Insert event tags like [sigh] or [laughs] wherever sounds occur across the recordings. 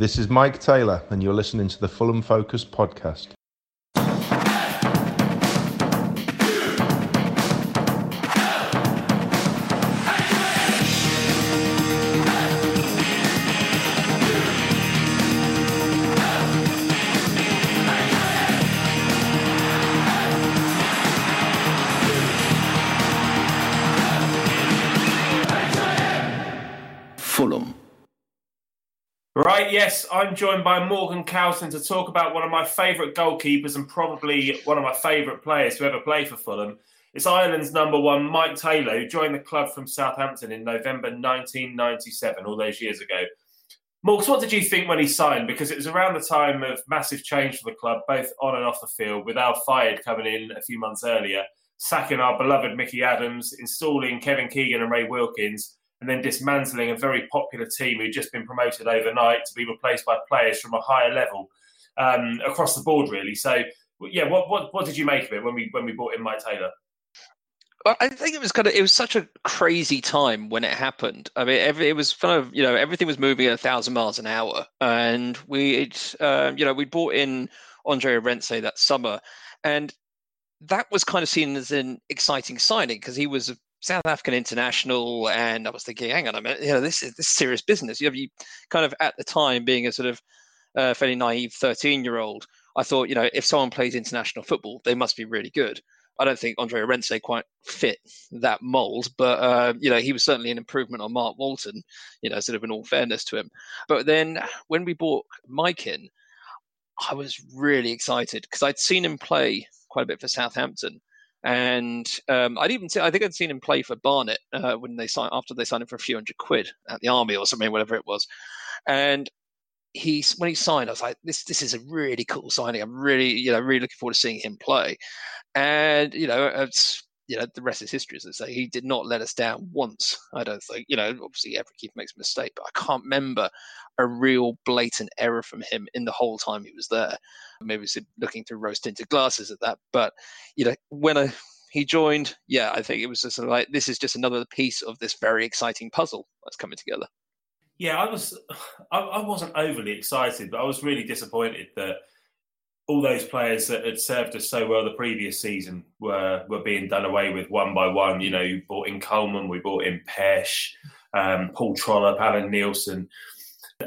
This is Mike Taylor, and you're listening to the Fulham Focus podcast. Right, yes, I'm joined by Morgan Cowson to talk about one of my favourite goalkeepers and probably one of my favourite players to ever play for Fulham. It's Ireland's number one, Maik Taylor, who joined the club from Southampton in November 1997, all those years ago. Morgs, what did you think when he signed? Because it was around the time of massive change for the club, both on and off the field, with Al Fayed coming in a few months earlier, sacking our beloved Micky Adams, installing Kevin Keegan and Ray Wilkins, and then dismantling a very popular team who'd just been promoted overnight to be replaced by players from a higher level um, across the board, really. So, yeah, what, what what did you make of it when we when we brought in Maik Taylor? Well, I think it was kind of it was such a crazy time when it happened. I mean, every, it was kind of you know everything was moving at a thousand miles an hour, and we uh, you know we brought in Andre Arendse that summer, and that was kind of seen as an exciting signing because he was South African international, and I was thinking, hang on a minute, you know, this is this is serious business. You have you kind of at the time being a sort of uh, fairly naive thirteen-year-old. I thought, you know, if someone plays international football, they must be really good. I don't think Andre Arendse quite fit that mold, but uh, you know he was certainly an improvement on Mark Walton. You know, sort of in all fairness to him. But then when we bought Mike in, I was really excited because I'd seen him play quite a bit for Southampton, and um, I'd even see, I think I'd seen him play for Barnet uh, when they signed after they signed him for a few hundred quid at the army or something, whatever it was. And he's when he signed, I was like, this this is a really cool signing. I'm really you know really looking forward to seeing him play. And you know, it's you know the rest is history, as they say. He did not let us down once. I don't think you know. Obviously, every keeper makes a mistake, but I can't remember a real blatant error from him in the whole time he was there. Maybe he's looking through rose tinted glasses at that, but you know when I he joined, yeah, I think it was just sort of like this is just another piece of this very exciting puzzle that's coming together. Yeah, I was, [sighs] I, I wasn't overly excited, but I was really disappointed that all those players that had served us so well the previous season were were being done away with one by one. You know, you brought in Coleman, we brought in Pesh, um, Paul Trollope, Alan Nielsen,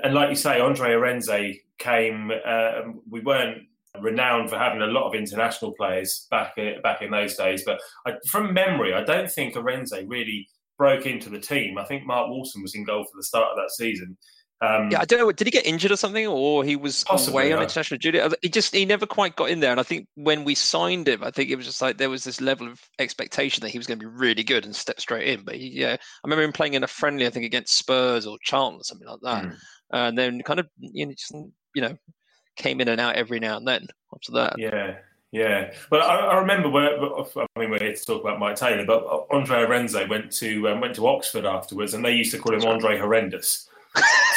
and like you say, Andre Arendse came. Uh, we weren't renowned for having a lot of international players back back in those days, but I, from memory, I don't think Arendse really broke into the team. I think Mark Walton was in goal for the start of that season. Um, yeah, I don't know. Did he get injured or something, or he was possibly, away on yeah. international duty? He just he never quite got in there. And I think when we signed him, I think it was just like there was this level of expectation that he was going to be really good and step straight in. But he, yeah, I remember him playing in a friendly, I think against Spurs or Charlton or something like that, Mm. and then kind of you know, just, you know came in and out every now and then after that. Yeah, yeah. Well, I, I remember when I mean we're here to talk about Mike Taylor, but Andre Arendse went to um, went to Oxford afterwards, and they used to call him Andre Horrendous.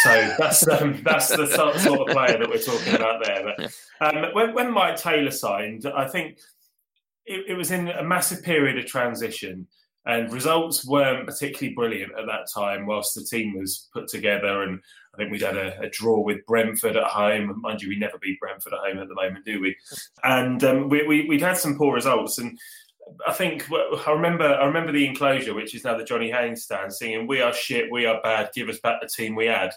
So that's um, that's the sort of player that we're talking about there. But um, when, when Maik Taylor signed, I think it, it was in a massive period of transition, and results weren't particularly brilliant at that time. Whilst the team was put together, and I think we'd had a, a draw with Brentford at home. Mind you, we never beat Brentford at home at the moment, do we? And um, we, we, we'd had some poor results, and I think I remember I remember the enclosure, which is now the Johnny Haynes stand, singing "We are shit, we are bad, give us back the team we had."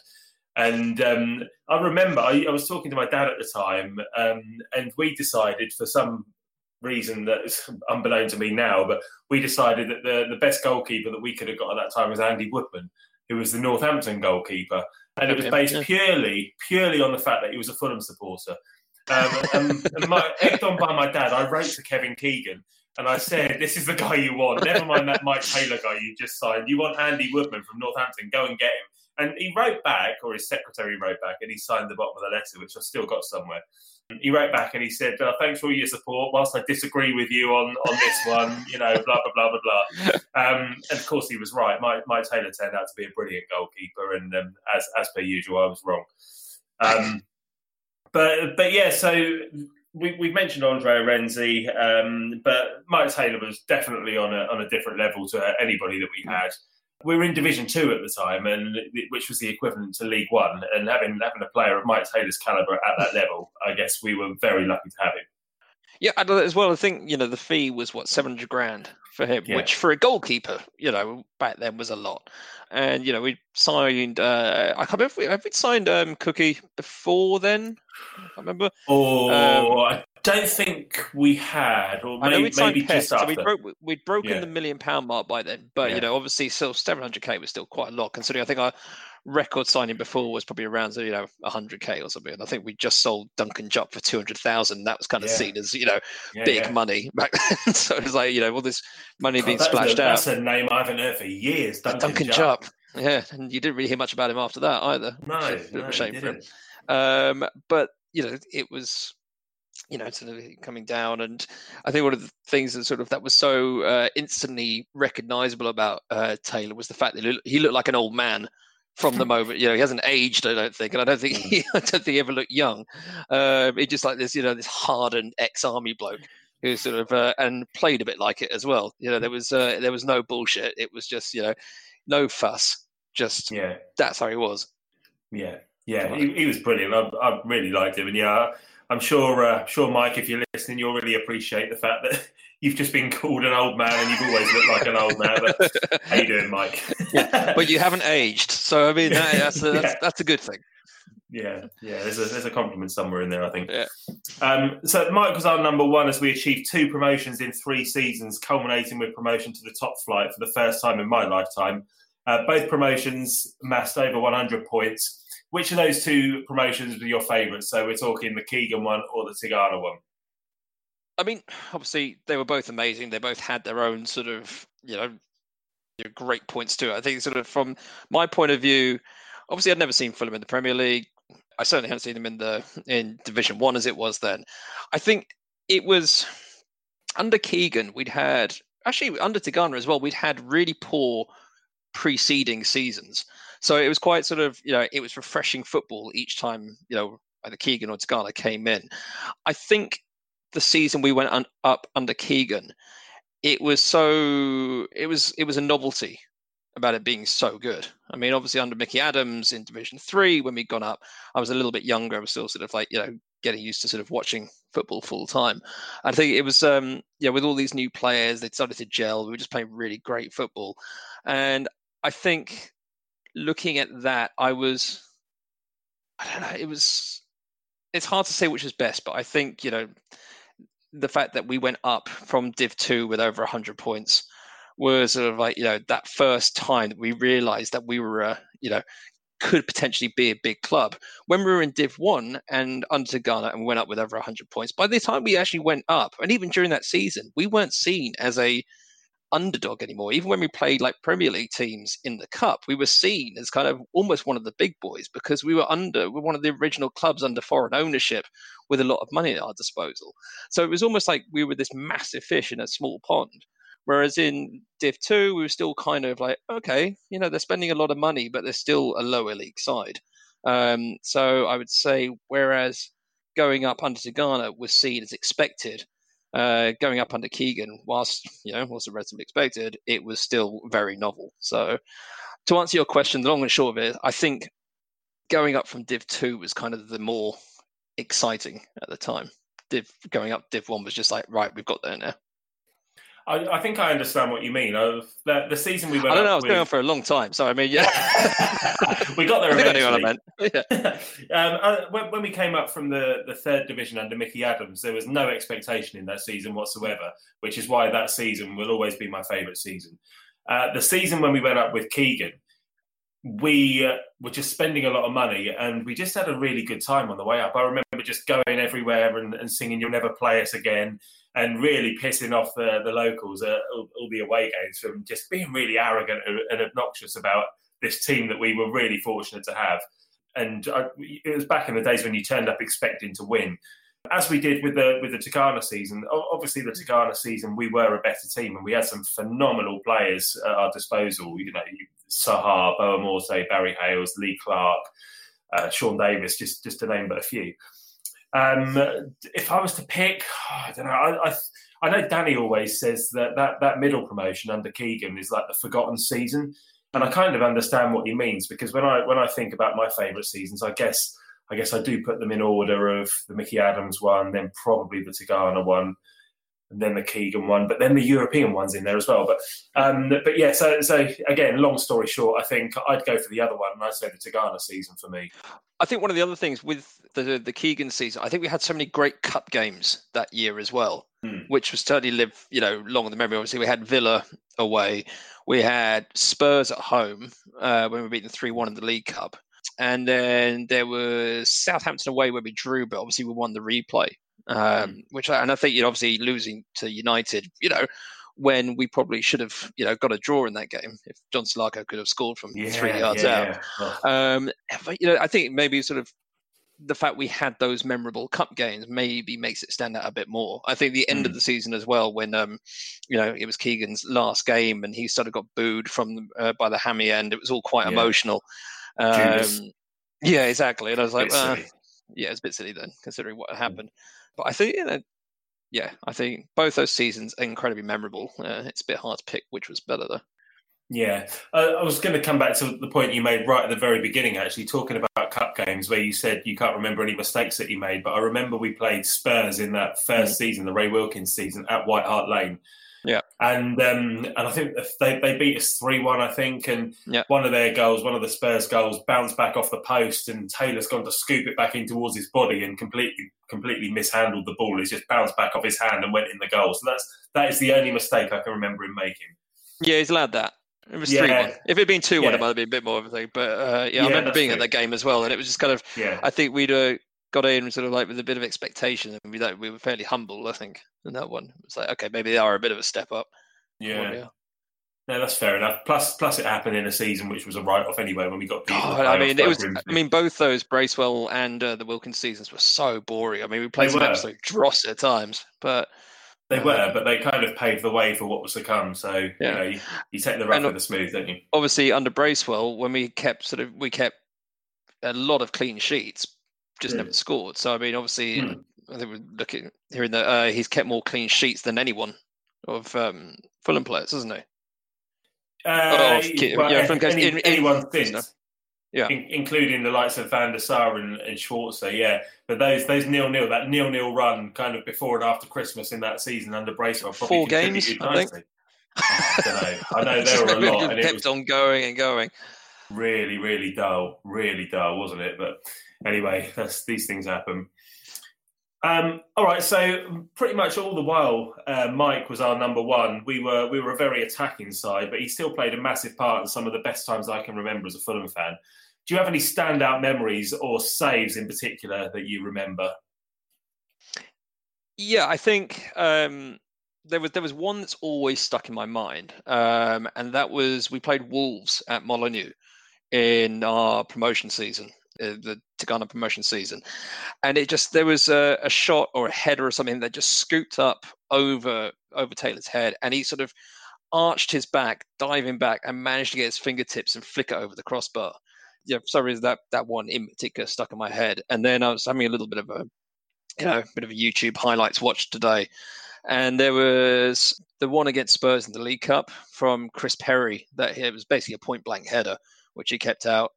And um, I remember I, I, was talking to my dad at the time, um, and we decided for some reason that is [laughs] unbeknown to me now, but we decided that the, the best goalkeeper that we could have got at that time was Andy Woodman, who was the Northampton goalkeeper, and it was based yeah. purely purely on the fact that he was a Fulham supporter. Um, and, and my, egged on by my dad, I wrote to Kevin Keegan and I said, "This is the guy you want. Never mind that Maik Taylor guy you just signed. You want Andy Woodman from Northampton. Go and get him." And he wrote back, or his secretary wrote back, and he signed the bottom of the letter, which I've still got somewhere. He wrote back and he said, uh, "Thanks for all your support. Whilst I disagree with you on on this one, you know, blah blah blah blah blah." Um, and of course, he was right. Mike, Maik Taylor turned out to be a brilliant goalkeeper, and um, as as per usual, I was wrong. Um, but but yeah, so we, we've mentioned Andre Arendse, um, but Maik Taylor was definitely on a on a different level to anybody that we had. we were in Division Two at the time, and which was the equivalent to League One. And having having a player of Maik Taylor's caliber at that level, I guess we were very lucky to have him. Yeah, as well. I think you know the fee was what seven hundred grand for him, yeah. which for a goalkeeper, you know, back then was a lot. And you know, we signed. Uh, I can't remember. If we, have we signed um, Cookie before then? I remember. Oh, um, I don't think we had, or maybe, we'd maybe just after. So we broke, we'd broken yeah. the million pound mark by then, but yeah. you know, obviously, still 700k was still quite a lot considering. I think our record signing before was probably around you know 100k or something. And I think we just sold Duncan Jupp for 200,000. That was kind of yeah. seen as you know big money back then. [laughs] so it was like you know all this money God, being splashed a, out. That's a name I haven't heard for years. Duncan, Duncan Jupp. Jupp. Yeah, and you didn't really hear much about him after that either. No, no, shame for him. Um, but you know, it was you know, sort of coming down. And I think one of the things that sort of that was so uh, instantly recognizable about uh, Taylor was the fact that he looked, like an old man from the moment. You know, he hasn't aged, I don't think, and I don't think he, [laughs] I don't think he ever looked young. Uh, he just like this, you know, this hardened ex-army bloke who sort of uh, and played a bit like it as well. You know, there was uh, there was no bullshit. It was just you know, no fuss. Just yeah, that's how he was. Yeah, yeah, he, he was brilliant. I, I really liked him, and yeah. I'm sure, uh, sure, Mike, if you're listening, you'll really appreciate the fact that [laughs] you've just been called an old man and you've always looked like an old man. But how you doing, Mike? [laughs] yeah, but you haven't aged, so I mean that, that's a, that's, yeah. that's a good thing. Yeah, yeah. There's a there's a compliment somewhere in there, I think. Yeah. Um, so Mike was our number one as we achieved two promotions in three seasons, culminating with promotion to the top flight for the first time in my lifetime. Uh, both promotions massed over 100 points. Which of those two promotions were your favourites? So we're talking the Keegan one or the Tigana one. I mean, obviously they were both amazing. They both had their own sort of, you know, great points to it. I think sort of from my point of view, obviously I'd never seen Fulham in the Premier League. I certainly hadn't seen them in the in Division One as it was then. I think it was under Keegan we'd had actually under Tigana as well. We'd had really poor preceding seasons. So it was quite sort of, you know, it was refreshing football each time, you know, either Keegan or Tigana came in. I think the season we went un- up under Keegan, it was so it was it was a novelty about it being so good. I mean, obviously under Micky Adams in Division Three, when we'd gone up, I was a little bit younger. I was still sort of like you know getting used to sort of watching football full time. I think it was um yeah with all these new players, they started to gel. We were just playing really great football, and I think looking at that, I was, I don't know, it was, it's hard to say which was best, but I think, you know, the fact that we went up from Div 2 with over 100 points was sort of like, you know, that first time that we realized that we were, uh, you know, could potentially be a big club. When we were in Div 1 and under Tigana and went up with over 100 points, by the time we actually went up, and even during that season, we weren't seen as a underdog anymore. Even when we played like Premier League teams in the cup, we were seen as kind of almost one of the big boys because we were under we were one of the original clubs under foreign ownership with a lot of money at our disposal. So it was almost like we were this massive fish in a small pond. Whereas in Div 2, we were still kind of like, okay, you know, they're spending a lot of money, but they're still a lower league side. Um, so I would say, whereas going up under Tigana was seen as expected, uh, going up under Keegan, whilst you know was relatively expected, it was still very novel. So, to answer your question, the long and short of it, I think going up from Div two was kind of the more exciting at the time. Div going up Div one was just like right, we've got there now. I, I, think I understand what you mean. Uh, the, the, season we went. I don't know. I was with... going on for a long time, so I mean, yeah, [laughs] we got there. [laughs] I think eventually. I knew what. [laughs] Yeah. um, uh, when, when, we came up from the, the third division under Micky Adams, there was no expectation in that season whatsoever, which is why that season will always be my favourite season. Uh, the season when we went up with Keegan, we uh, were just spending a lot of money and we just had a really good time on the way up. I remember just going everywhere and, and singing "You'll Never Play Us Again." And really pissing off the, the locals at all, all, the away games from just being really arrogant and obnoxious about this team that we were really fortunate to have. And I, it was back in the days when you turned up expecting to win. As we did with the with the Tigana season, obviously the Tigana season we were a better team and we had some phenomenal players at our disposal. You know, Saha, Boa Morte, Barry Hayles, Lee Clark, uh, Sean Davis, just just to name but a few. Um, if I was to pick, [sighs] I don't know. I, I, I know Danny always says that, that that middle promotion under Keegan is like the forgotten season. and I kind of understand what he means because when I when I think about my favourite seasons, I guess I guess I do put them in order of the Micky Adams one, then probably the Tigana one, then the Keegan one, but then the European ones in there as well. But um, but yeah, so so again, long story short, I think I'd go for the other one, and I'd say the Tigana season for me. I think one of the other things with the the Keegan season, I think we had so many great cup games that year as well, Hmm. which was certainly live you know long in the memory. Obviously, we had Villa away, we had Spurs at home uh, when we beat them three one in the League Cup, and then there was Southampton away where we drew, but obviously we won the replay. Um, Which I, and I think you know obviously losing to United, you know, when we probably should have you know got a draw in that game if John Salako could have scored from three yards out. yeah. Um, you know, I think maybe sort of the fact we had those memorable cup games maybe makes it stand out a bit more. I think the end of Mm. the season as well, when um, you know, it was Keegan's last game and he sort of got booed from uh, by the hammy end. It was all quite Yeah. emotional. Um, yeah, exactly. And I was like, uh, yeah, it's a bit silly then, considering what happened. But I think, know, yeah, I think both those seasons are incredibly memorable. Uh, it's a bit hard to pick which was better though. Yeah, uh, I was going to come back to the point you made right at the very beginning, actually, talking about cup games where you said you can't remember any mistakes that you made. But I remember we played Spurs in that first season, the Ray Wilkins season, at White Hart Lane. And um, and I think they, they beat us three one, I think, and Yeah. one of their goals, one of the Spurs goals, bounced back off the post, and Taylor's gone to scoop it back in towards his body and completely completely mishandled the ball. It's just bounced back off his hand and went in the goal. So that's that is the only mistake I can remember him making. Yeah, he's allowed that. It was Yeah. three one. If it had been two one, Yeah. it might have been a bit more of a thing. But uh, yeah, Yeah, I remember being at that game as well, and it was just kind of. Yeah, I think we'd uh, got in sort of like with a bit of expectation, and we like, we were fairly humble. I think in that one, it's like okay, maybe they are a bit of a step up. yeah. yeah. No, that's fair enough. Plus, plus it happened in a season which was a write-off anyway when we got beat. in God, I mean, it was. Grimsby. I mean, both those Bracewell and uh, the Wilkins seasons were so boring. I mean, we played some absolute dross at times, but they uh, were, but they kind of paved the way for what was to come. So you Yeah. know, you, you take the rough And- with the smooth, don't you? obviously under Bracewell, when we kept sort of we kept a lot of clean sheets, just never scored. So I mean, obviously, Mm. I think we're looking hearing that uh, he's kept more clean sheets than anyone of um, Fulham players, hasn't he? Uh, well, yeah, from- any, in- in- anyone since, Yeah. in, including the likes of Van der Sar and, and Schwarzer, yeah. But those those nil nil that nil nil run kind of before and after Christmas in that season under Bracewell probably Four games, I think. Oh, I don't know. I know [laughs] there were a lot, it and it kept was on going and going. really, really dull, really dull, wasn't it? But anyway, these things happen. Um, all right, so pretty much all the while, uh, Mike was our number one. We were we were a very attacking side, but he still played a massive part in some of the best times I can remember as a Fulham fan. Do you have any standout memories or saves in particular that you remember? Yeah, I think um, there was there was one that's always stuck in my mind, um, and that was we played Wolves at Molineux in our promotion season, uh, the Tigana promotion season, and it just there was a, a shot or a header or something that just scooped up over over Taylor's head, and he sort of arched his back, diving back, and managed to get his fingertips and flick it over the crossbar. Yeah, reason that that one in particular stuck in my head, and then I was having a little bit of a you know, bit of a YouTube highlights watch today. And there was the one against Spurs in the League Cup from Chris Perry that it was basically a point blank header, which he kept out.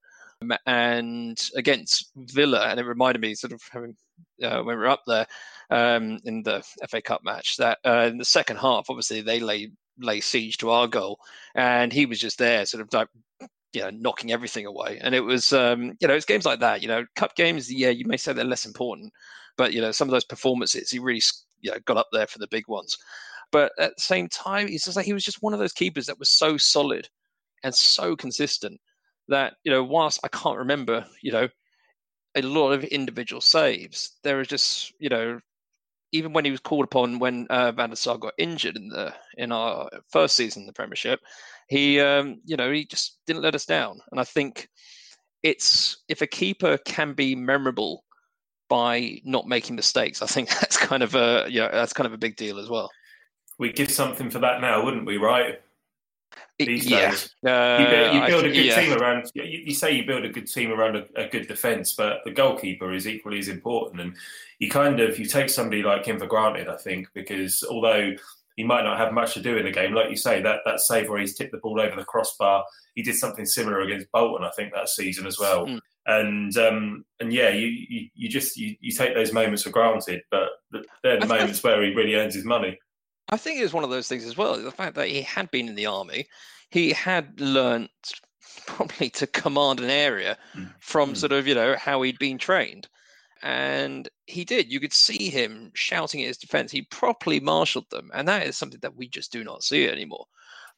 Um, And against Villa, and it reminded me sort of having uh, when we were up there um, in the FA Cup match that uh, in the second half, obviously they lay lay siege to our goal, and he was just there, sort of like you know knocking everything away. And it was um, you know it's games like that. You know, cup games, yeah, you may say they're less important, but you know some of those performances he really you know got up there for the big ones but at the same time he's just like he was just one of those keepers that was so solid and so consistent that you know whilst i can't remember you know a lot of individual saves there are just you know even when he was called upon when uh, Van der Sar got injured in the in our first season in the Premiership, he um, you know he just didn't let us down. And I think it's if a keeper can be memorable by not making mistakes. I think [laughs] that's kind of a know, that's kind of a big deal as well. We'd give something for that now, wouldn't we? Right? These yeah, days. Uh, You build, you build a good yeah. team around. You, you say you build a good team around a, a good defence, but the goalkeeper is equally as important. And you kind of you take somebody like him for granted, I think, because although he might not have much to do in the game. Like you say, that that save where he's tipped the ball over the crossbar, he did something similar against Bolton, I think, that season as well. Mm. And um, and yeah, you, you, you just you, you take those moments for granted, but they're the moments where he really earns his money. I think it was one of those things as well. The fact that he had been in the army, he had learnt [laughs] probably to command an area mm. from mm. sort of you know how he'd been trained and he did. You could see him shouting at his defense. He properly marshaled them, and that is something that we just do not see anymore.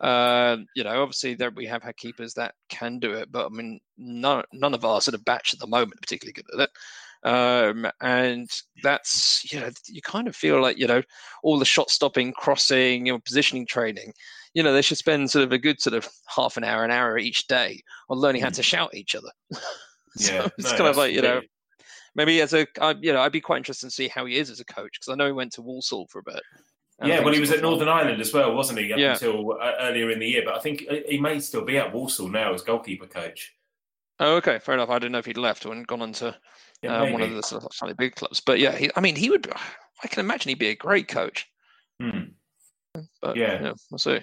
Uh, you know, obviously there we have had keepers that can do it, but I mean, none none of our sort of batch at the moment particularly good at it. Um, and that's you know you kind of feel like you know all the shot stopping, crossing, you know, positioning training. You know, they should spend sort of a good sort of half an hour, an hour each day on learning how mm. to shout at each other. [laughs] so yeah, it's no, kind of like you know maybe as a uh, you know I'd be quite interested to see how he is as a coach because I know he went to Walsall for a bit. Yeah, well, he was at Northern Ireland as well, wasn't he? Up yeah. until uh, earlier in the year, but I think uh, he may still be at Walsall now as goalkeeper coach. Oh, okay, fair enough. I didn't know if he'd left or gone on to yeah, uh, one of the slightly big clubs. But yeah, he, I mean, he would. I can imagine he'd be a great coach. Hmm. But yeah. yeah, we'll see.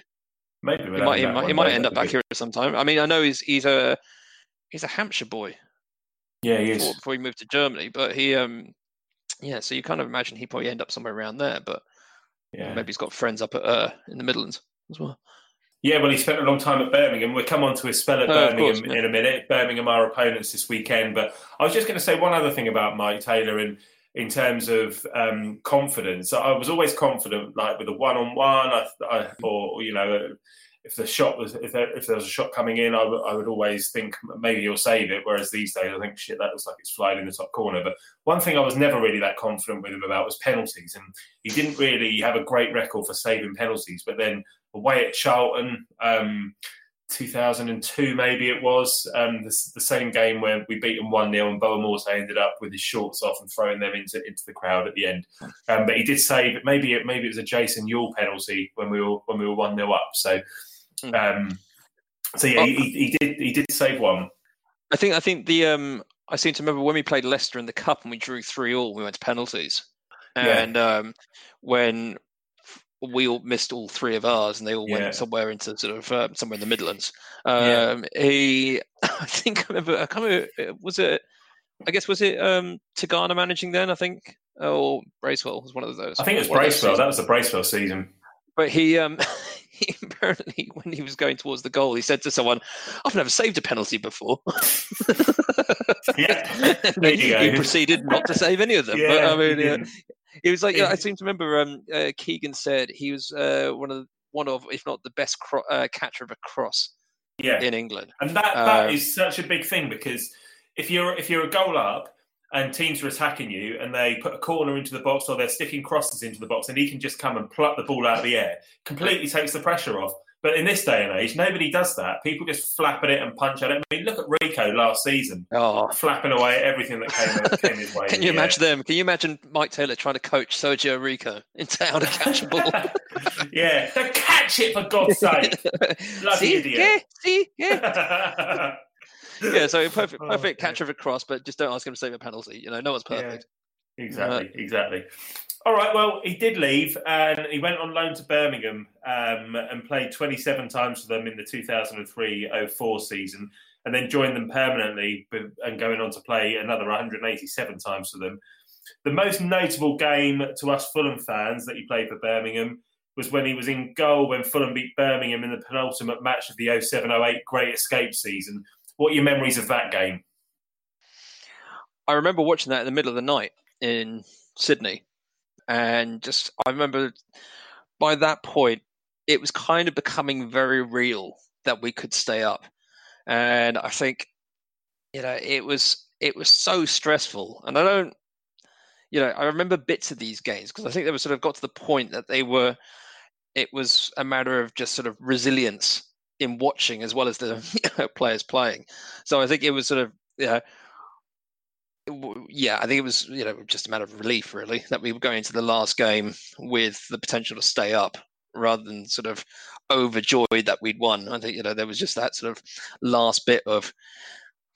Maybe he might, he might, he might end up back here sometime. I mean, I know he's he's a he's a Hampshire boy, yeah, he before, before he moved to Germany. But he, um, yeah, so you kind of imagine he'd probably end up somewhere around there. But yeah, maybe he's got friends up at uh, in the Midlands as well. Yeah, well, he spent a long time at Birmingham. We'll come on to his spell at oh, Birmingham course, in a minute. Birmingham are opponents this weekend. But I was just going to say one other thing about Maik Taylor in in terms of um, confidence. I was always confident, like with a one on one, I or you know, if the shot was if there, if there was a shot coming in, I, w- I would always think maybe he'll save it. Whereas these days, I think shit that looks like it's flying in the top corner. But one thing I was never really that confident with him about was penalties, and he didn't really have a great record for saving penalties. But then away at Charlton. Um, 2002, maybe it was um, the, the, same game where we beat them 1 0 and Boa ended up with his shorts off and throwing them into, into the crowd at the end. Um, but he did save maybe it, maybe it was a Jason Euell penalty when we were when we were 1 0 up. So Hmm. Um, so yeah, he, he, did he did save one. I think I think the um, I seem to remember when we played Leicester in the cup and we drew three all. We went to penalties, and yeah. um, when we all missed all three of ours, and they all went yeah. somewhere into sort of uh, somewhere in the Midlands. Um, yeah. He, [laughs] I think I remember. I can't remember. Uh, was it? I guess was it um, Tigana managing then? I think, or Bracewell was one of those. I think it was Bracewell. That was the Bracewell season. But he, um, [laughs] he apparently, when he was going towards the goal, he said to someone, "I've never saved a penalty before." [laughs] yeah, he, he, proceeded not to save any of them. Yeah, but I mean, uh, he was like, yeah, I seem to remember um, uh, Keegan said he was uh, one of one of, if not the best cro- uh, catcher of a cross. Yeah. in England, and that that um, is such a big thing because if you're if you're a goal up and teams are attacking you and they put a corner into the box or they're sticking crosses into the box and he can just come and pluck the ball out of the air, completely takes the pressure off. But in this day and age, nobody does that. People just flap at it and punch at it. I mean, look at Rico last season, oh. flapping away at everything that came, [laughs] came his way. Can you imagine them? Can you imagine Maik Taylor trying to coach Sergio Rico into how to catch a ball? [laughs] yeah, to catch it for God's [laughs] sake! Bloody see? idiot! Yeah, see, yeah. yeah, so perfect, oh, perfect catch of a cross, but just don't ask him to save a penalty. You know, no one's perfect. Yeah, exactly, uh, exactly. All right, well, he did leave and he went on loan to Birmingham um, and played 27 times for them in the 2003 04 season and then joined them permanently and going on to play another 187 times for them. The most notable game to us Fulham fans that he played for Birmingham was when he was in goal when Fulham beat Birmingham in the penultimate match of the 07 08 Great Escape season what are your memories of that game? I remember watching that in the middle of the night in Sydney, and just I remember by that point it was kind of becoming very real that we could stay up, and I think you know it was it was so stressful, and I don't you know I remember bits of these games because I think they were sort of got to the point that they were it was a matter of just sort of resilience in watching as well as the you [laughs] know, players playing. So I think it was sort of yeah, yeah. I think it was you know just a matter of relief really that we were going into the last game with the potential to stay up rather than sort of overjoyed that we'd won. I think you know there was just that sort of last bit of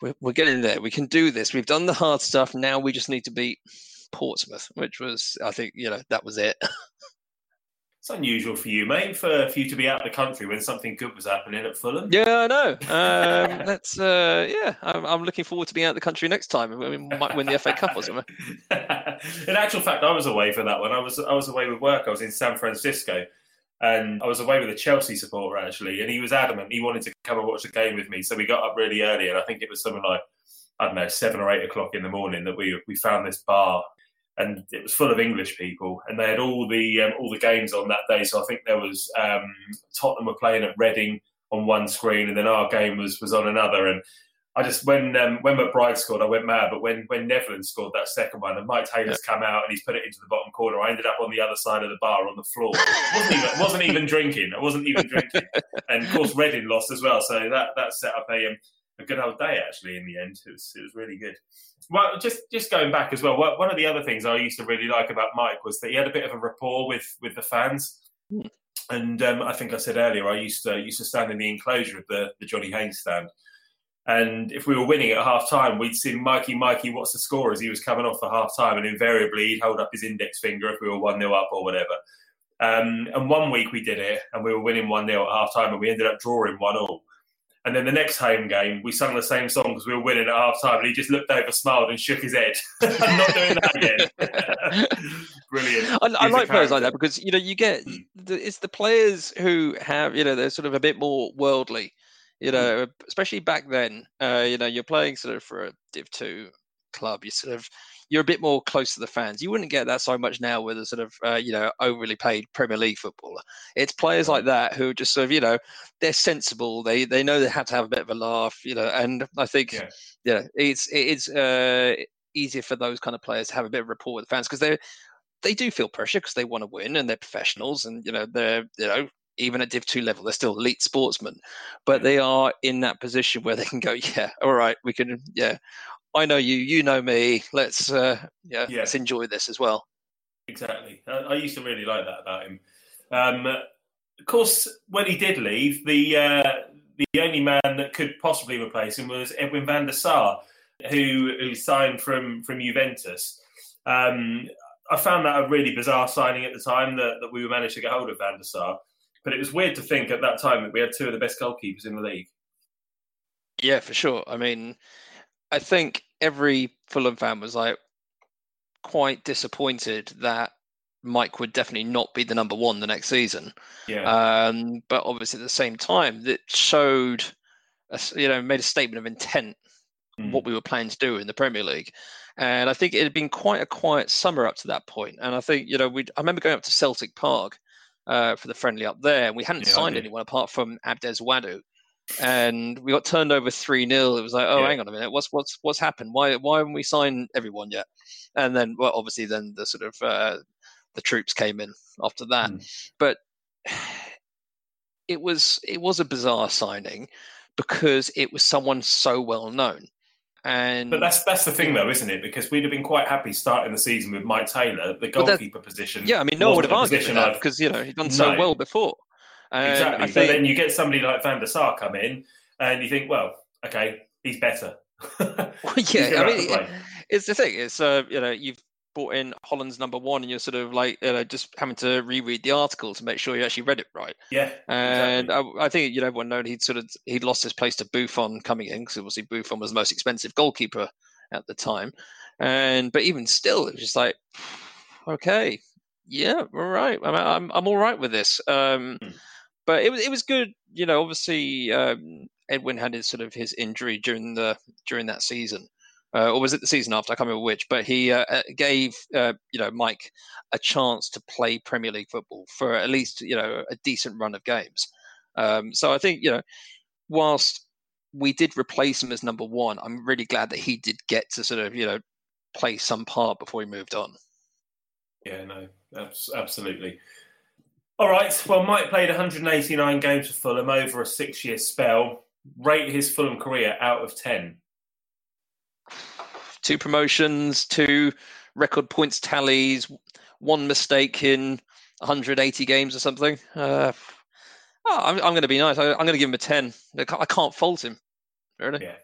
we're, we're getting there. We can do this. We've done the hard stuff. Now we just need to beat Portsmouth, which was I think you know that was it. [laughs] It's unusual for you, mate, for, for you to be out of the country when something good was happening at Fulham. Yeah, I know. Um, [laughs] that's uh, yeah. I'm, I'm, looking forward to being out of the country next time. We might win the FA Cup or something. [laughs] In actual fact, I was away for that one. I was I was away with work. I was in San Francisco, and I was away with a Chelsea supporter actually, and he was adamant he wanted to come and watch the game with me. So we got up really early, and I think it was something like I don't know seven or eight o'clock in the morning that we we found this bar and it was full of English people, and they had all the um, all the games on that day. So I think there was um, Tottenham were playing at Reading on one screen, and then our game was was on another. And I just when um, when McBride scored, I went mad. But when when Nevland scored that second one, and Maik Taylor's come out and he's put it into the bottom corner, I ended up on the other side of the bar on the floor. [laughs] Wasn't even wasn't even drinking. I wasn't even drinking. And of course, Reading lost as well. So that that set up a um, a good old day actually. In the end, it was it was really good. Well, just just going back as well. One of the other things I used to really like about Mike was that he had a bit of a rapport with with the fans. Mm. And um, I think I said earlier, I used to used to stand in the enclosure of the, the Johnny Haynes stand. And if we were winning at half time, we'd see Mikey, Mikey, what's the score as he was coming off for half time. And invariably, he'd hold up his index finger if we were 1 0 up or whatever. Um, and one week we did it and we were winning 1 0 at half time and we ended up drawing 1 0. And then the next home game, we sung the same song because we were winning at half time. And he just looked over, smiled, and shook his head. I'm [laughs] not doing that again. [laughs] Brilliant. I, I like players like that because you know you get hmm. the, it's the players who have you know they're sort of a bit more worldly. You know, especially back then. Uh, you know, you're playing sort of for a Div Two club. You sort of you're a bit more close to the fans. You wouldn't get that so much now with a sort of uh, you know overly paid Premier League footballer. It's players like that who are just sort of you know they're sensible. They they know they have to have a bit of a laugh. You know, and I think yeah, yeah it's it's uh, easier for those kind of players to have a bit of rapport with the fans because they they do feel pressure because they want to win and they're professionals and you know they're you know even at Div 2 level, they're still elite sportsmen, but they are in that position where they can go, [laughs] yeah, all right, we can, yeah, I know you, you know me. Let's uh, yeah, yeah. let's enjoy this as well. Exactly. I, I, used to really like that about him. Um, of course, when he did leave, the uh, the only man that could possibly replace him was Edwin van der Sar, who who signed from from Juventus. Um, I found that a really bizarre signing at the time that, that we were managed to get hold of van der Sar. But it was weird to think at that time that we had two of the best goalkeepers in the league. Yeah, for sure. I mean, I think every Fulham fan was like quite disappointed that Mike would definitely not be the number one the next season. Yeah. Um, but obviously, at the same time, that showed, a, you know, made a statement of intent mm. what we were planning to do in the Premier League. And I think it had been quite a quiet summer up to that point. And I think, you know, we I remember going up to Celtic Park uh, for the friendly up there, and we hadn't yeah, signed anyone apart from Abdes Ouaddou and we got turned over three 0 It was like, oh, yeah. hang on a minute, what's what's what's happened? Why why haven't we signed everyone yet? And then, well, obviously, then the sort of uh, the troops came in after that, mm. but it was it was a bizarre signing because it was someone so well known. And but that's that's the thing, though, isn't it? Because we'd have been quite happy starting the season with Maik Taylor, the goalkeeper position. Yeah, I mean, no one would have argued that because you know he'd done so no. well before. And exactly. Think... But then you get somebody like Van der Sar come in, and you think, well, okay, he's better. [laughs] well, yeah, I mean, it's the thing. It's uh, you know, you've brought in Holland's number one, and you're sort of like you know just having to reread the article to make sure you actually read it right. Yeah, and exactly. I, I, think you know everyone known he'd sort of he'd lost his place to Buffon coming in because obviously Buffon was the most expensive goalkeeper at the time, and but even still, it was just like okay, yeah, all right, I'm I'm, I'm all right with this. Um, mm but it was it was good. You know, obviously um, Edwin had his sort of his injury during the during that season, uh, or was it the season after? I can't remember which. But he uh, uh, gave uh, you know Mike a chance to play Premier League football for at least you know a decent run of games. Um, so I think you know, whilst we did replace him as number one, I'm really glad that he did get to sort of you know play some part before he moved on. Yeah, no, absolutely. All right. Well, Mike played 189 games for Fulham over a six year spell. Rate his Fulham career out of 10. Two promotions, two record points tallies, one mistake in 180 games or something. Uh, oh, I'm, I'm going to be nice. I, am going to give him a 10. I can't fault him. Really? Yeah.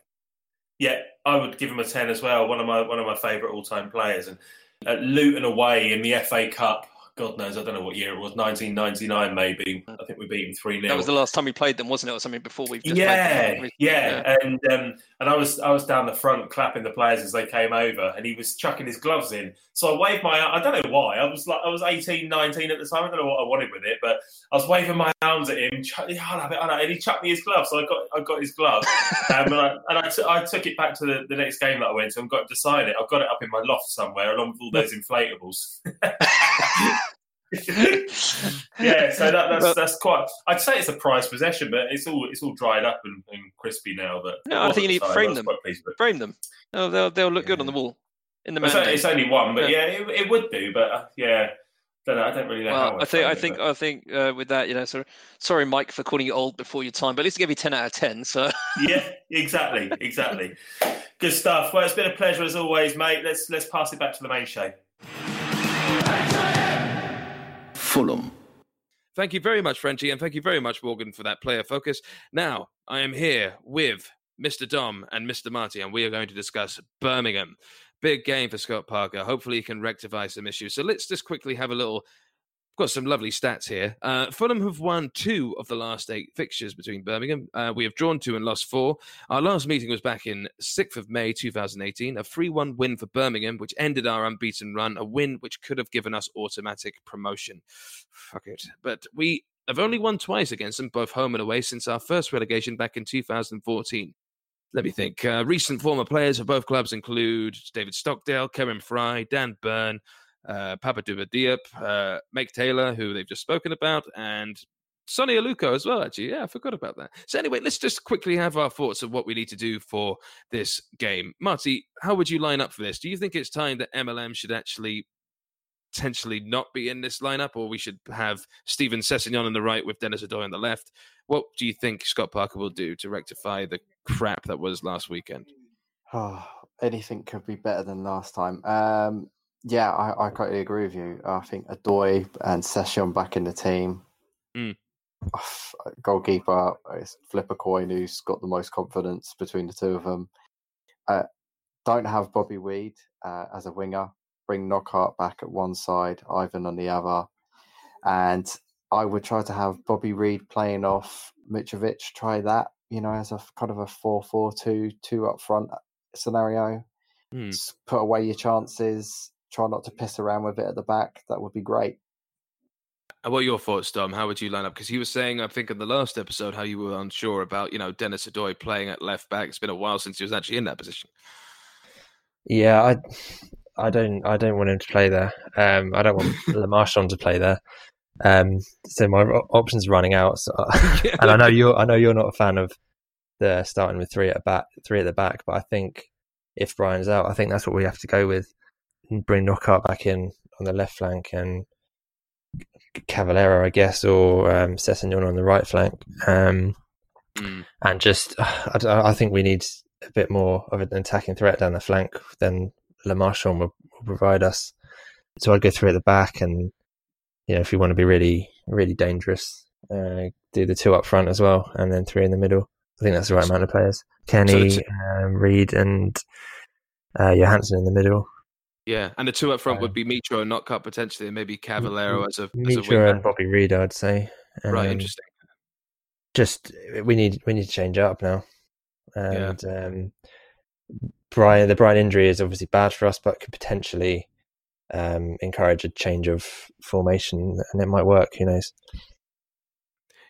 Yeah, I would give him a 10 as well. One of my one of my favourite all time players. And at Luton away in the FA Cup, God knows, I don't know what year it was, 1999 maybe. I think we beat them 3 0. That was the last time we played them, wasn't it? Or something before we've just yeah, yeah, yeah. And um, and I was I was down the front clapping the players as they came over, and he was chucking his gloves in. So I waved my I don't know why. I was like I was 18, 19 at the time. I don't know what I wanted with it, but I was waving my arms at him, and he chucked me his glove. So I got I got his glove, [laughs] um, and I, and I, t- I took it back to the, the next game that I went to and got to sign it. I've got it up in my loft somewhere along with all those [laughs] inflatables. [laughs] [laughs] yeah, so that, that's that's quite. I'd say it's a prized possession, but it's all it's all dried up and, and crispy now. But no, I think you need to frame them. Frame them. Oh, they'll they'll look yeah. good on the wall. In the it's, only, it's only one, but yeah, yeah it, it, would do. But uh, yeah, don't know. I don't really know. Well, I think I think I think uh, with that, you know, sorry, sorry, Mike, for calling you old before your time, but at least give you ten out of ten. So [laughs] yeah, exactly, exactly. Good stuff. Well, it's been a pleasure as always, mate. Let's let's pass it back to the main show. Fulham. Thank you very much, Frenchie, and thank you very much, Morgan, for that player focus. Now, I am here with Mr. Dom and Mr. Marty, and we are going to discuss Birmingham. Big game for Scott Parker. Hopefully, he can rectify some issues. So let's just quickly have a little got some lovely stats here. Uh, Fulham have won two of the last eight fixtures between Birmingham. Uh, we have drawn two and lost four. Our last meeting was back in 6th of May 2018, a 3 1 win for Birmingham, which ended our unbeaten run, a win which could have given us automatic promotion. Fuck it. But we have only won twice against them, both home and away, since our first relegation back in 2014. Let me think. Uh, recent former players of both clubs include David Stockdale, Kevin Fry, Dan Burn, uh, Papa Bouba Diop, uh, Maik Taylor, who they've just spoken about, and Sonny Aluko as well, actually. Yeah, I forgot about that. So, anyway, let's just quickly have our thoughts of what we need to do for this game. Marty, how would you line up for this? Do you think it's time that MLM should actually potentially not be in this lineup, or we should have Steven Sessegnon on the right with Denis Odoi on the left? What do you think Scott Parker will do to rectify the crap that was last weekend? Oh, anything could be better than last time. Um, yeah, I, I totally agree with you. I think Odoi and Session back in the team. Mm. Goalkeeper is flip a coin who's got the most confidence between the two of them. Uh, don't have Bobby Reid uh, as a winger. Bring Knockaert back at one side, Ivan on the other. And I would try to have Bobby Reid playing off Mitrovic. Try that, you know, as a kind of a 4 4 2, two up front scenario. Mm. Put away your chances try not to piss around with it at the back. That would be great. And what are your thoughts, Dom? How would you line up? Because he was saying, I think in the last episode, how you were unsure about, you know, Denis Odoi playing at left back. It's been a while since he was actually in that position. Yeah, I, I don't, I don't want him to play there. Um, I don't want [laughs] Le Marchand to play there. Um, so my options are running out. So, [laughs] [laughs] and I know you're, I know you're not a fan of the starting with three at back, three at the back, but I think if Bryan's out, I think that's what we have to go with bring Knockaert back in on the left flank and Cavaleiro, I guess, or um, Sessegnon on the right flank. Um, mm. And just, [sighs] I, I, think we need a bit more of an attacking threat down the flank than Le Marchand will, will provide us. So I'd go through at the back, and you know, if you want to be really, really dangerous, uh, do the two up front as well, and then three in the middle. I think that's the right amount of players. Kenny, um, Reid, and uh, Johansen in the middle. Yeah, and the two up front um, would be Mitro and Knockaert potentially, and maybe Cavaleiro as a Mitro as a and Bobby Reid, I'd say. right, interesting. Just we need we need to change up now, and yeah. um, Bryan the Bryan injury is obviously bad for us, but could potentially um, encourage a change of formation, and it might work. Who knows?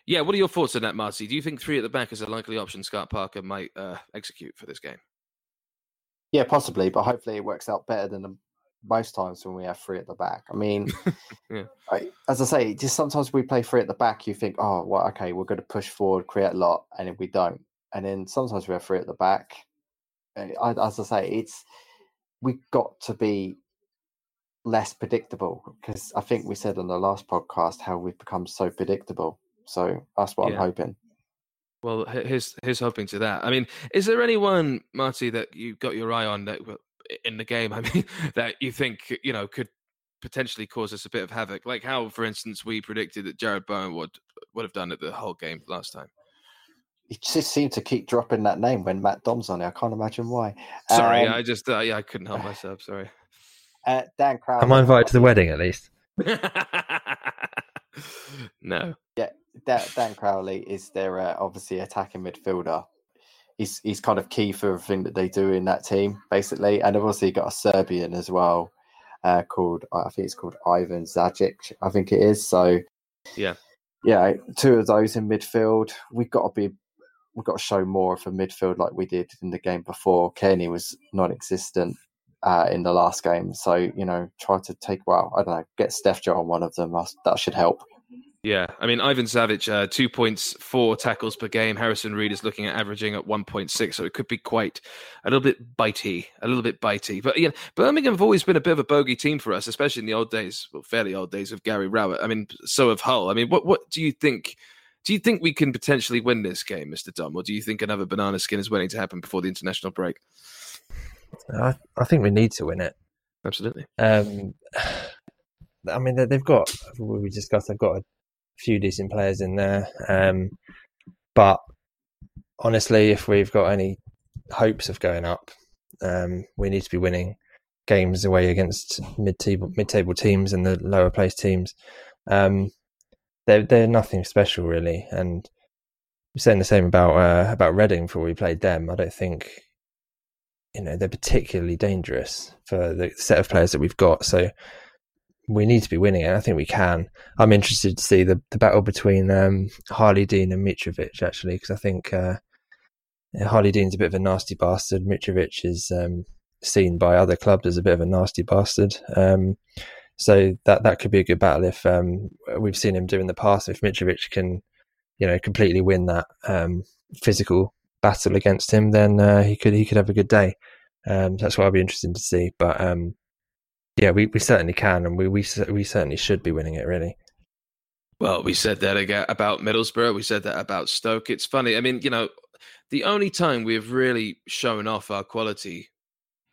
Yeah, what are your thoughts on that, Marcy? Do you think three at the back is a likely option Scott Parker might uh, execute for this game? Yeah, possibly, but hopefully it works out better than most times when we have three at the back. I mean, [laughs] yeah. I, as I say, just sometimes we play three at the back. You think, oh, well, okay, we're going to push forward, create a lot, and if we don't, and then sometimes we have three at the back. I, as I say, it's we've got to be less predictable because I think we said on the last podcast how we've become so predictable. So that's what yeah. I'm hoping. Well, here's here's hoping to that. I mean, is there anyone, Marty, that you got your eye on that in the game? [laughs] I mean, that you think you know could potentially cause us a bit of havoc, like how, for instance, we predicted that Jarrod Bowen would would have done it the whole game last time. He just seemed to keep dropping that name when Matt Dom's on it. I can't imagine why. Sorry, um, I just uh, yeah, I couldn't help myself. Sorry. [laughs] Uh, Dan Crowley. Am I invited to the wedding at least? [laughs] no. Yeah, Dan Crowley is their uh, obviously attacking midfielder. He's he's kind of key for everything that they do in that team, basically. And they've also got a Serbian as well, uh, called I think it's called Ivan Zajic, I think it is. So yeah, yeah, two of those in midfield. We've got to be we've got to show more of a midfield like we did in the game before. Kenny was non-existent uh, in the last game, so you know, try to take well, I don't know, get Steph Joe on one of them. That should help. Yeah, I mean Ivan Savic, uh, two points, four tackles per game. Harrison Reed is looking at averaging at one point six, so it could be quite a little bit bitey, a little bit bitey. But yeah, Birmingham have always been a bit of a bogey team for us, especially in the old days, well, fairly old days of Gary Rowett. I mean, so of Hull. I mean, what what do you think? Do you think we can potentially win this game, Mister Dom, or do you think another banana skin is waiting to happen before the international break? I, I think we need to win it. Absolutely. Um, [sighs] I mean, they've got we discussed. They've got a few decent players in there. Um, but honestly, if we've got any hopes of going up, um, we need to be winning games away against mid-table mid-table teams and the lower placed teams. Um, they're they're nothing special really, and we're saying the same about uh, about Reading before we played them. I don't think you know they're particularly dangerous for the set of players that we've got. So we need to be winning it. I think we can. I'm interested to see the, the battle between um, Harlee Dean and Mitrovic actually, because I think uh, Harlee Dean's a bit of a nasty bastard. Mitrovic is um, seen by other clubs as a bit of a nasty bastard. Um, so that that could be a good battle if um, we've seen him do in the past. If Mitrovic can, you know, completely win that um, physical battle against him, then uh, he could he could have a good day. Um, that's what I'll be interested to see. But yeah, we, we certainly can, and we, we we certainly should be winning it. Really. Well, we said that again about Middlesbrough. We said that about Stoke. It's funny. I mean, you know, the only time we've really shown off our quality,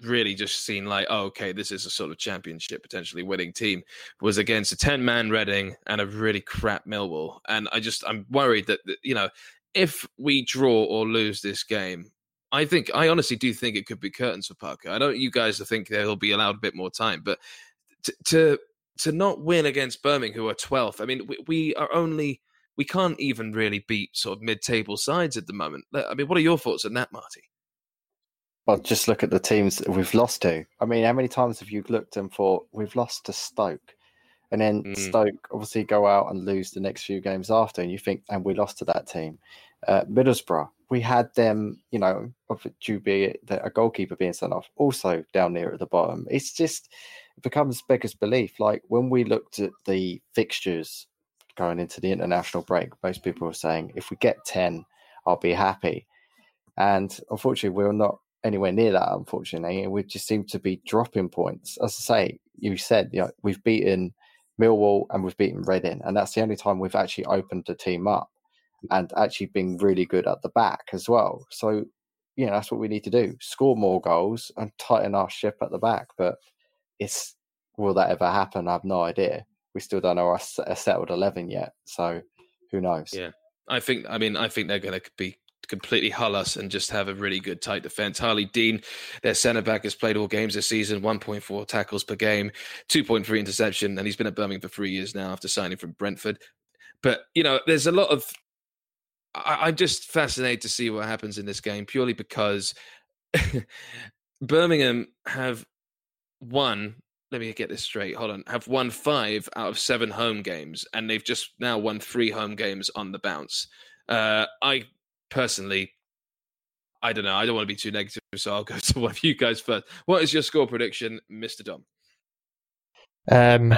really just seen like, oh, okay, this is a sort of championship potentially winning team, was against a ten-man Reading and a really crap Millwall. And I just I'm worried that you know if we draw or lose this game, I think I honestly do think it could be curtains for Parker. I know you guys think they'll be allowed a bit more time, but to to, to not win against Birmingham, who are twelfth, I mean, we, we, are only we can't even really beat sort of mid-table sides at the moment. I mean, what are your thoughts on that, Marty? Well, just look at the teams we've lost to. I mean, how many times have you looked and thought we've lost to Stoke? And then mm. Stoke obviously go out and lose the next few games after, and you think, and we lost to that team. Uh, Middlesbrough, we had them, you know, due be a goalkeeper being sent off, also down near at the bottom. It's just it becomes beggars belief. Like when we looked at the fixtures going into the international break, most people were saying, if we get ten, I'll be happy. And unfortunately, we're not anywhere near that. Unfortunately, we just seem to be dropping points. As I say, you said, you know, we've beaten Millwall and we've beaten Reading, and that's the only time we've actually opened the team up and actually being really good at the back as well. So, you know, that's what we need to do: score more goals and tighten our ship at the back. But it's will that ever happen? I have no idea. We still don't know a settled eleven yet, so who knows? Yeah, I think. I mean, I think they're going to be completely hull us and just have a really good tight defense. Harlee Dean, their centre back, has played all games this season, 1.4 tackles per game, 2.3 interception, and he's been at Birmingham for three years now after signing from Brentford. But you know, there's a lot of I, am just fascinated to see what happens in this game purely because [laughs] Birmingham have won. Let me get this straight. Hold on. Have won five out of seven home games, and they've just now won three home games on the bounce. Uh, I personally, I don't know. I don't want to be too negative, so I'll go [laughs] to one of you guys first. What is your score prediction, Mister Dom? Um,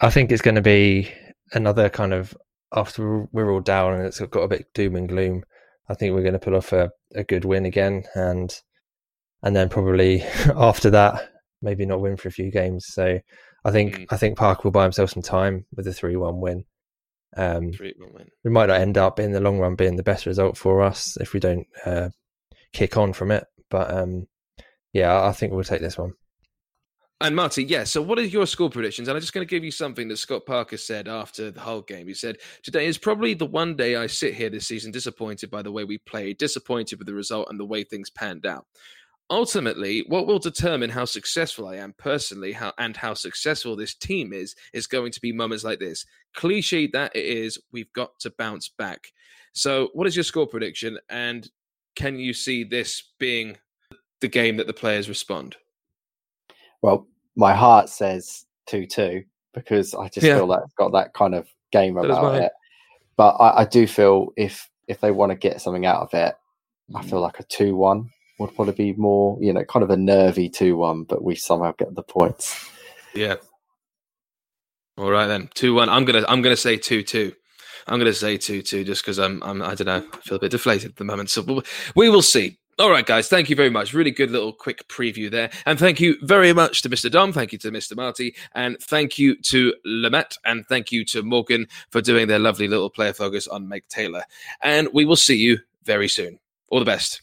I think it's going to be another kind of after we're all down and it's got a bit doom and gloom, I think we're going to pull off a, a good win again, and and then probably [laughs] after that, maybe not win for a few games. So I think mm. I think Parker will buy himself some time with a three-one win. Um, three-one win. We might not end up in the long run being the best result for us if we don't uh, kick on from it, but um, yeah, I think we'll take this one. And Marty, yeah. So, what are your score predictions? And I'm just going to give you something that Scott Parker said after the whole game. He said, "Today is probably the one day I sit here this season disappointed by the way we played, disappointed with the result and the way things panned out. ultimately, what will determine how successful I am personally, how and how successful this team is, is going to be moments like this. Cliche that it is, we've got to bounce back. So, what is your score prediction? And can you see this being the game that the players respond? Well, my heart says 2 2 because I just yeah. feel like it's got that kind of game that about it. But I, I, do feel if if they want to get something out of it, I feel mm. like a 2 1 would probably be more, you know, kind of a nervy 2 1, but we somehow get the points. Yeah. All right then. 2 1. I'm going to I'm going to say 2 2. I'm going to say 2 2 just because I'm, I'm, I don't know, I feel a bit deflated at the moment. So we will see. All right, guys, thank you very much. Really good little quick preview there. And thank you very much to Mr. Dom. Thank you to Mr. Marty. And thank you to Lamette. And thank you to Morgan for doing their lovely little player focus on Maik Taylor. And we will see you very soon. All the best.